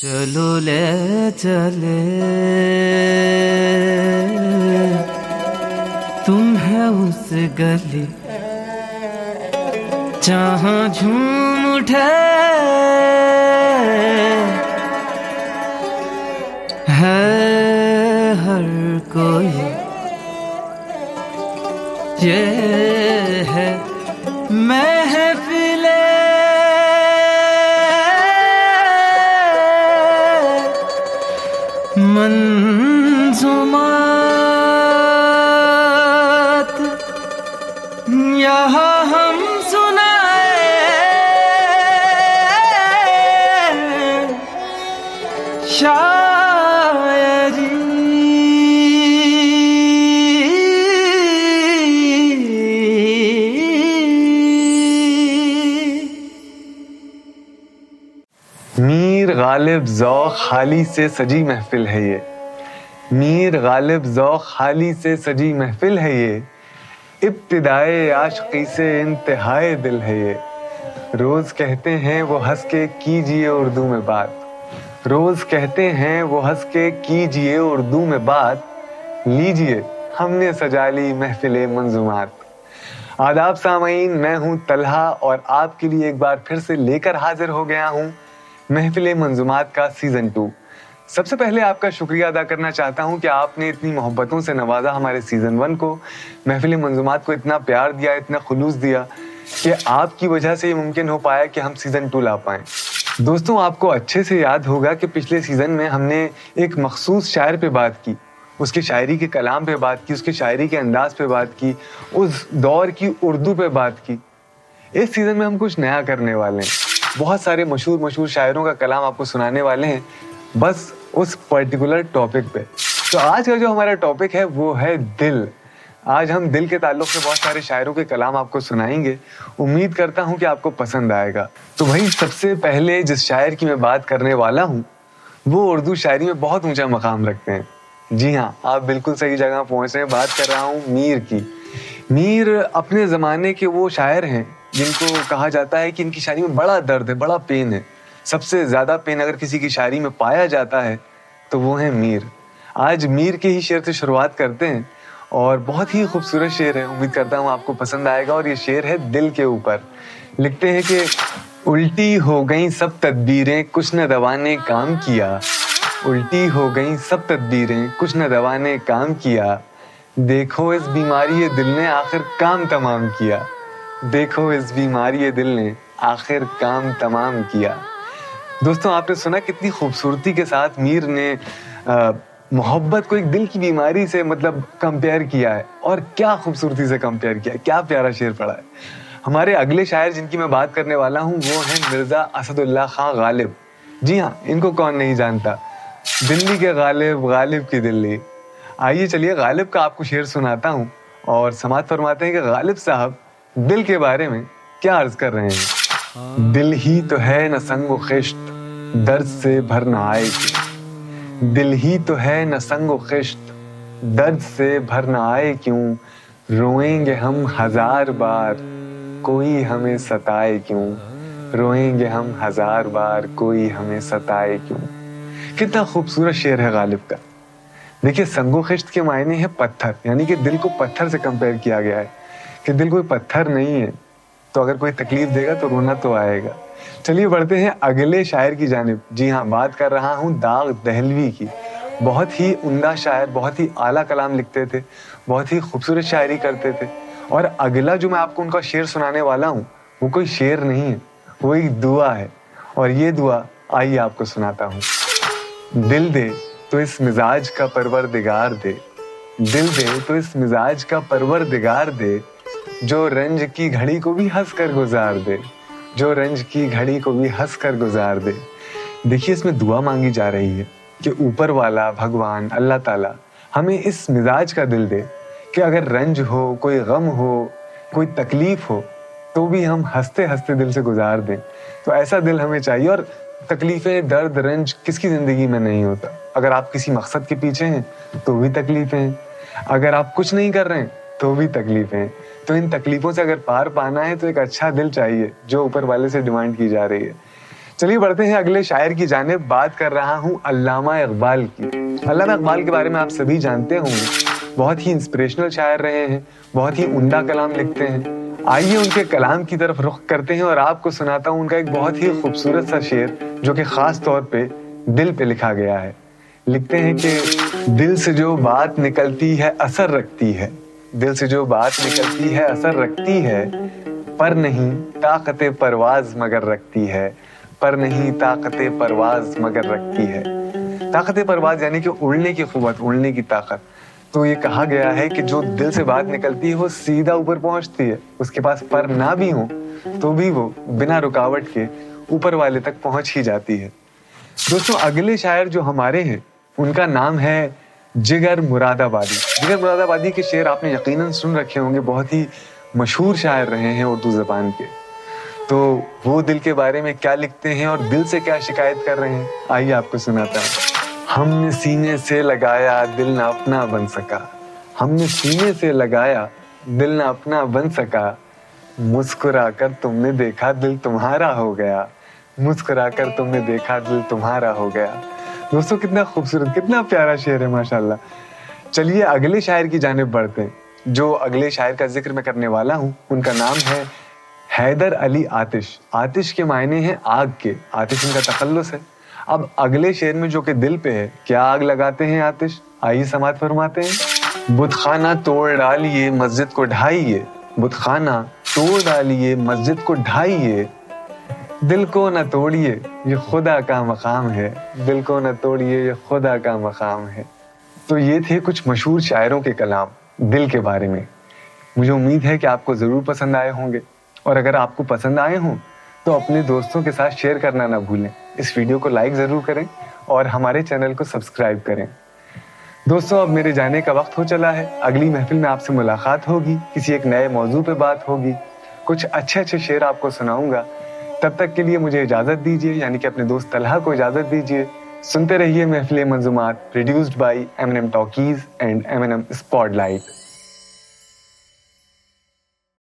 چلو لے، چلے۔ تم ہے اس گلی۔ جہاں جھوم اٹھے۔ ہے ہر کوئی۔ یہ ہے محفل میر غالب ذوق خالی سے سجی محفل ہے یہ۔ میر غالب ذوق خالی سے سجی محفل ہے یہ۔ ابتدائے عاشقی سے انتہائے دل ہے یہ۔ روز کہتے ہیں وہ ہنس کے کیجیے اردو میں بات۔ روز کہتے ہیں وہ ہنس کے کیجیے اردو میں بات۔ لیجیے، ہم نے سجا لی محفل منظومات۔ آداب سامعین، میں ہوں طلحہ اور آپ کے لیے ایک بار پھر سے لے کر حاضر ہو گیا ہوں۔ محفل منظومات کا سیزن ٹو سب سے پہلے آپ کا شکریہ ادا کرنا چاہتا ہوں کہ آپ نے اتنی محبتوں سے نوازا ہمارے سیزن ون کو۔ محفل منظومات کو اتنا پیار دیا، اتنا خلوص دیا کہ آپ کی وجہ سے یہ ممکن ہو پایا کہ ہم سیزن ٹو لا پائیں۔ دوستوں، آپ کو اچھے سے یاد ہوگا کہ پچھلے سیزن میں ہم نے ایک مخصوص شاعر پہ بات کی۔ اس کی شاعری کے کلام پہ بات کی، اس کی شاعری کے انداز پہ بات کی، اس دور کی اردو پہ بات کی۔ اس سیزن میں ہم کچھ نیا کرنے والے ہیں۔ بہت سارے مشہور مشہور شاعروں کا کلام آپ کو سنانے والے ہیں۔ بس اس پرٹیکولر ٹاپک پہ۔ تو آج کا جو ہمارا ٹاپک ہے وہ ہے دل۔ آج ہم دل کے تعلق سے بہت سارے شاعروں کے کلام آپ کو سنائیں گے۔ امید کرتا ہوں کہ آپ کو پسند آئے گا۔ تو وہی سب سے پہلے جس شاعر کی میں بات کرنے والا ہوں، وہ اردو شاعری میں بہت اونچا مقام رکھتے ہیں۔ جی ہاں آپ بالکل صحیح جگہ پہنچ رہے ہیں۔ بات کر رہا ہوں میر کی۔ میر اپنے زمانے کے وہ شاعر ہیں۔ جن کو کہا جاتا ہے کہ ان کی شاعری میں بڑا درد ہے، بڑا پین ہے۔ سب سے زیادہ پین اگر کسی کی شاعری میں پایا جاتا ہے تو وہ ہیں میر۔ آج میر کے ہی شعر سے شروعات کرتے ہیں اور بہت ہی خوبصورت شعر ہے۔ امید کرتا ہوں آپ کو پسند آئے گا اور یہ شعر ہے دل کے اوپر۔ لکھتے ہیں کہ الٹی ہو گئیں سب تدبیریں، کچھ نہ دوا نے کام کیا۔ الٹی ہو گئیں سب تدبیریں، کچھ نہ دوا نے کام کیا۔ دیکھو اس بیماری دل نے آخر کام تمام کیا۔ دیکھو اس بیماری دل نے آخر کام تمام کیا۔ دوستوں آپ نے سنا کتنی خوبصورتی کے ساتھ میر نے محبت کو ایک دل کی بیماری سے مطلب کمپیئر کیا ہے۔ اور کیا خوبصورتی سے کمپیئر کیا ہے، کیا پیارا شعر پڑا ہے۔ ہمارے اگلے شاعر جن کی میں بات کرنے والا ہوں، وہ ہیں مرزا اسد اللہ خان غالب۔ جی ہاں ان کو کون نہیں جانتا۔ دلی کے غالب غالب کی دلی۔ آئیے چلیے، غالب کا آپ کو شعر سناتا ہوں۔ اور سماعت فرماتے ہیں کہ غالب صاحب دل کے بارے میں کیا عرض کر رہے ہیں؟ دل ہی تو ہے نہ سنگ و خشت، درد سے بھر نہ آئے کیوں دل ہی تو ہے نہ سنگ و خشت، درد سے بھر نہ آئے کیوں؟ روئیں گے ہم ہزار بار، کوئی ہمیں ستائے کیوں؟ روئیں گے ہم ہزار بار، کوئی ہمیں ستائے کیوں؟ کتنا خوبصورت شعر ہے غالب کا۔ دیکھیے، سنگ و خشت کے معنی ہے پتھر یعنی کہ دل کو پتھر سے کمپیئر کیا گیا ہے۔ کہ دل کوئی پتھر نہیں ہے، تو اگر کوئی تکلیف دے گا تو رونا تو آئے گا۔ چلیے، بڑھتے ہیں اگلے شاعر کی جانب۔ جی ہاں بات کر رہا ہوں داغ دہلوی کی۔ بہت ہی عمدہ شاعر، بہت ہی اعلیٰ کلام لکھتے تھے، بہت ہی خوبصورت شاعری کرتے تھے۔ اور اگلا جو میں آپ کو ان کا شعر سنانے والا ہوں، وہ کوئی شعر نہیں ہے، وہ ایک دعا ہے۔ اور یہ دعا آئیے آپ کو سناتا ہوں۔ دل دے تو اس مزاج کا پرور دگار دے۔ دل دے تو اس مزاج کا پرور دگار دے۔ جو رنج کی گھڑی کو بھی ہنس کر گزار دے، جو رنج کی گھڑی کو بھی ہنس کر گزار دے۔ دیکھیے، اس میں دعا مانگی جا رہی ہے کہ اوپر والا بھگوان اللہ تعالیٰ ہمیں اس مزاج کا دل دے کہ اگر رنج ہو، کوئی غم ہو، کوئی تکلیف ہو، تو بھی ہم ہنستے ہنستے دل سے گزار دیں۔ تو ایسا دل ہمیں چاہیے اور تکلیفیں، درد، رنج کس کی زندگی میں نہیں ہوتا۔ اگر آپ کسی مقصد کے پیچھے ہیں تو بھی تکلیفیں۔ ہیں اگر آپ کچھ نہیں کر رہے ہیں تو بھی تکلیفیں تو ان تکلیفوں سے اگر پار پانا ہے تو ایک اچھا دل چاہیے جو اوپر والے سے ڈیمانڈ کی جا رہی ہے۔ چلیے بڑھتے ہیں اگلے شاعر کی جانب۔ بات کر رہا ہوں علامہ اقبال کی۔ علامہ اقبال کے بارے میں آپ سبھی جانتے ہوں گے۔ بہت ہی انسپریشنل شاعر رہے ہیں، بہت ہی عمدہ کلام لکھتے ہیں۔ آئیے ان کے کلام کی طرف رخ کرتے ہیں اور آپ کو سناتا ہوں ان کا ایک بہت ہی خوبصورت سا شعر جو کہ خاص طور پہ دل پہ لکھا گیا ہے۔ لکھتے ہیں کہ دل سے جو بات نکلتی ہے اثر رکھتی ہے۔ دل سے جو بات نکلتی ہے، اثر رکھتی ہے۔ پر نہیں طاقت پرواز مگر رکھتی ہے۔ پر نہیں طاقت پرواز مگر رکھتی ہے۔ طاقت پرواز یعنی کہ اڑنے کی قوت، اڑنے کی طاقت۔ تو یہ کہا گیا ہے کہ جو دل سے بات نکلتی ہے، وہ سیدھا اوپر پہنچتی ہے۔ اس کے پاس پر نہ بھی ہو تو بھی وہ بنا رکاوٹ کے اوپر والے تک پہنچ ہی جاتی ہے۔ دوستوں اگلے شاعر جو ہمارے ہیں، ان کا نام ہے جگر مراد آبادی۔ جگر مراد آبادی کے شعر آپ نے یقیناً سن رکھے ہوں گے، بہت ہی مشہور شاعر رہے ہیں اردو زبان کے۔ تو وہ دل کے بارے میں کیا لکھتے ہیں اور دل سے کیا شکایت کر رہے ہیں؟ آئیے آپ کو سناتا ہوں۔ ہم نے سینے سے لگایا دل نہ اپنا بن سکا۔ ہم نے سینے سے لگایا دل نہ اپنا بن سکا۔ مسکرا کر تم نے دیکھا دل تمہارا ہو گیا۔ مسکرا کر تم نے دیکھا دل تمہارا ہو گیا۔ دوستوں کتنا خوبصورت، کتنا پیارا شعر ہے ماشاء اللہ چلیے، اگلے شاعر کی جانب بڑھتے ہیں۔ جو اگلے شاعر کا ذکر میں کرنے والا ہوں، ان کا نام ہے حیدر علی آتش۔ آتش کے معنی ہیں آگ کے۔ آتش ان کا تخلص ہے۔ اب اگلے شعر میں جو کہ دل پہ ہے، کیا آگ لگاتے ہیں آتش؟ آئیے سماعت فرماتے ہیں۔ بت خانہ توڑ ڈالیے، مسجد کو ڈھائیے۔ بت خانہ توڑ ڈالیے، مسجد کو ڈھائیے۔ دل کو نہ توڑیے، یہ خدا کا مقام ہے۔ دل کو نہ توڑیے، یہ خدا کا مقام ہے۔ تو یہ تھے کچھ مشہور شاعروں کے کلام دل کے بارے میں۔ مجھے امید ہے کہ آپ کو ضرور پسند آئے ہوں گے۔ اور اگر آپ کو پسند آئے ہوں، تو اپنے دوستوں کے ساتھ شیئر کرنا نہ بھولیں۔ اس ویڈیو کو لائک ضرور کریں اور ہمارے چینل کو سبسکرائب کریں۔ دوستوں اب میرے جانے کا وقت ہو چلا ہے۔ اگلی محفل میں آپ سے ملاقات ہوگی، کسی ایک نئے موضوع پہ بات ہوگی۔ کچھ اچھے اچھے شعر آپ کو سناؤں گا۔ تب تک کے لیے مجھے اجازت دیجیے یعنی کہ اپنے دوست طلحہ کو اجازت دیجیے سنتے رہیے محفل منظومات produced by M N M talkies and M N M spotlight